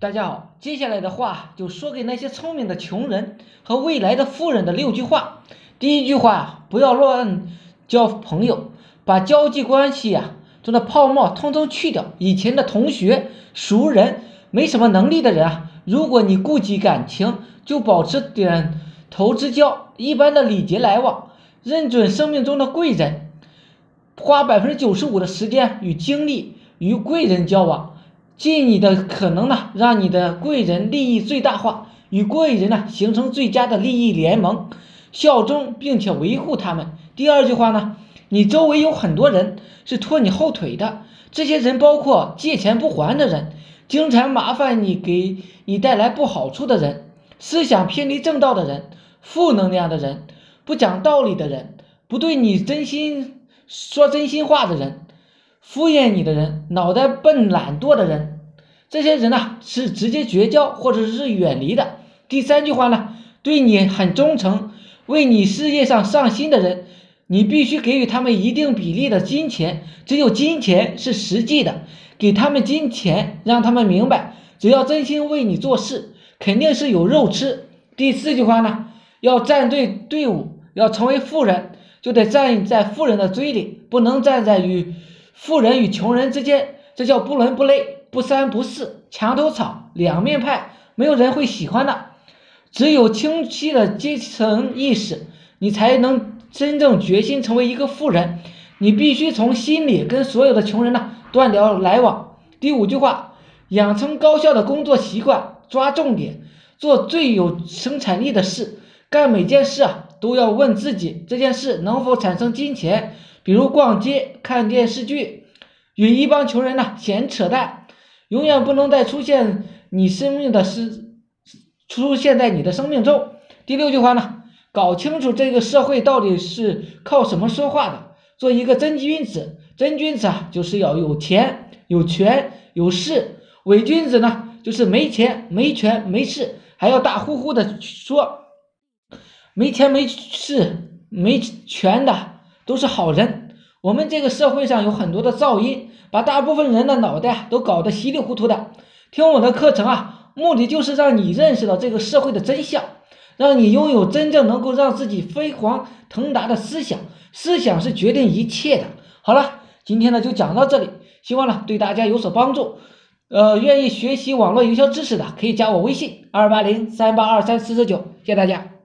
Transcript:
大家好，接下来的话就说给那些聪明的穷人和未来的富人的六句话。第一句话，不要乱交朋友，把交际关系呀中的泡沫通通去掉。以前的同学、熟人，没什么能力的人啊，如果你顾及感情，就保持点头之交，一般的礼节来往，认准生命中的贵人，花百分之九十五的时间与精力与贵人交往。尽你的可能呢，让你的贵人利益最大化，与贵人呢形成最佳的利益联盟，效忠并且维护他们。第二句话呢，你周围有很多人是拖你后腿的，这些人包括借钱不还的人，经常麻烦你给你带来不好处的人，思想偏离正道的人，负能量的人，不讲道理的人，不对你真心说真心话的人。敷衍你的人，脑袋笨懒惰的人，这些人呢是直接绝交或者是远离的。第三句话呢，对你很忠诚，为你事业上上心的人，你必须给予他们一定比例的金钱，只有金钱是实际的，给他们金钱，让他们明白，只要真心为你做事，肯定是有肉吃。第四句话呢，要站对队伍，要成为富人，就得站在富人的堆里，不能站在与。富人与穷人之间，这叫不伦不类、不三不四、墙头草、两面派，没有人会喜欢的。只有清晰的阶层意识，你才能真正决心成为一个富人。你必须从心里跟所有的穷人呢断掉来往。第五句话，养成高效的工作习惯，抓重点，做最有生产力的事。干每件事啊，都要问自己这件事能否产生金钱。比如逛街、看电视剧，与一帮穷人呢闲扯淡，永远不能再出现你生命的事，出现在你的生命中。第六句话呢，搞清楚这个社会到底是靠什么说话的，做一个真君子。真君子啊，就是要有钱、有权、有势；伪君子呢，就是没钱、没权、没势，还要大呼呼的说没钱、没势、没权的。都是好人。我们这个社会上有很多的噪音，把大部分人的脑袋都搞得稀里糊涂的。听我的课程啊，目的就是让你认识到这个社会的真相，让你拥有真正能够让自己飞黄腾达的思想。思想是决定一切的。好了，今天呢就讲到这里，希望呢对大家有所帮助。呃，愿意学习网络营销知识的，可以加我微信二八零三八二三四四九，谢谢大家。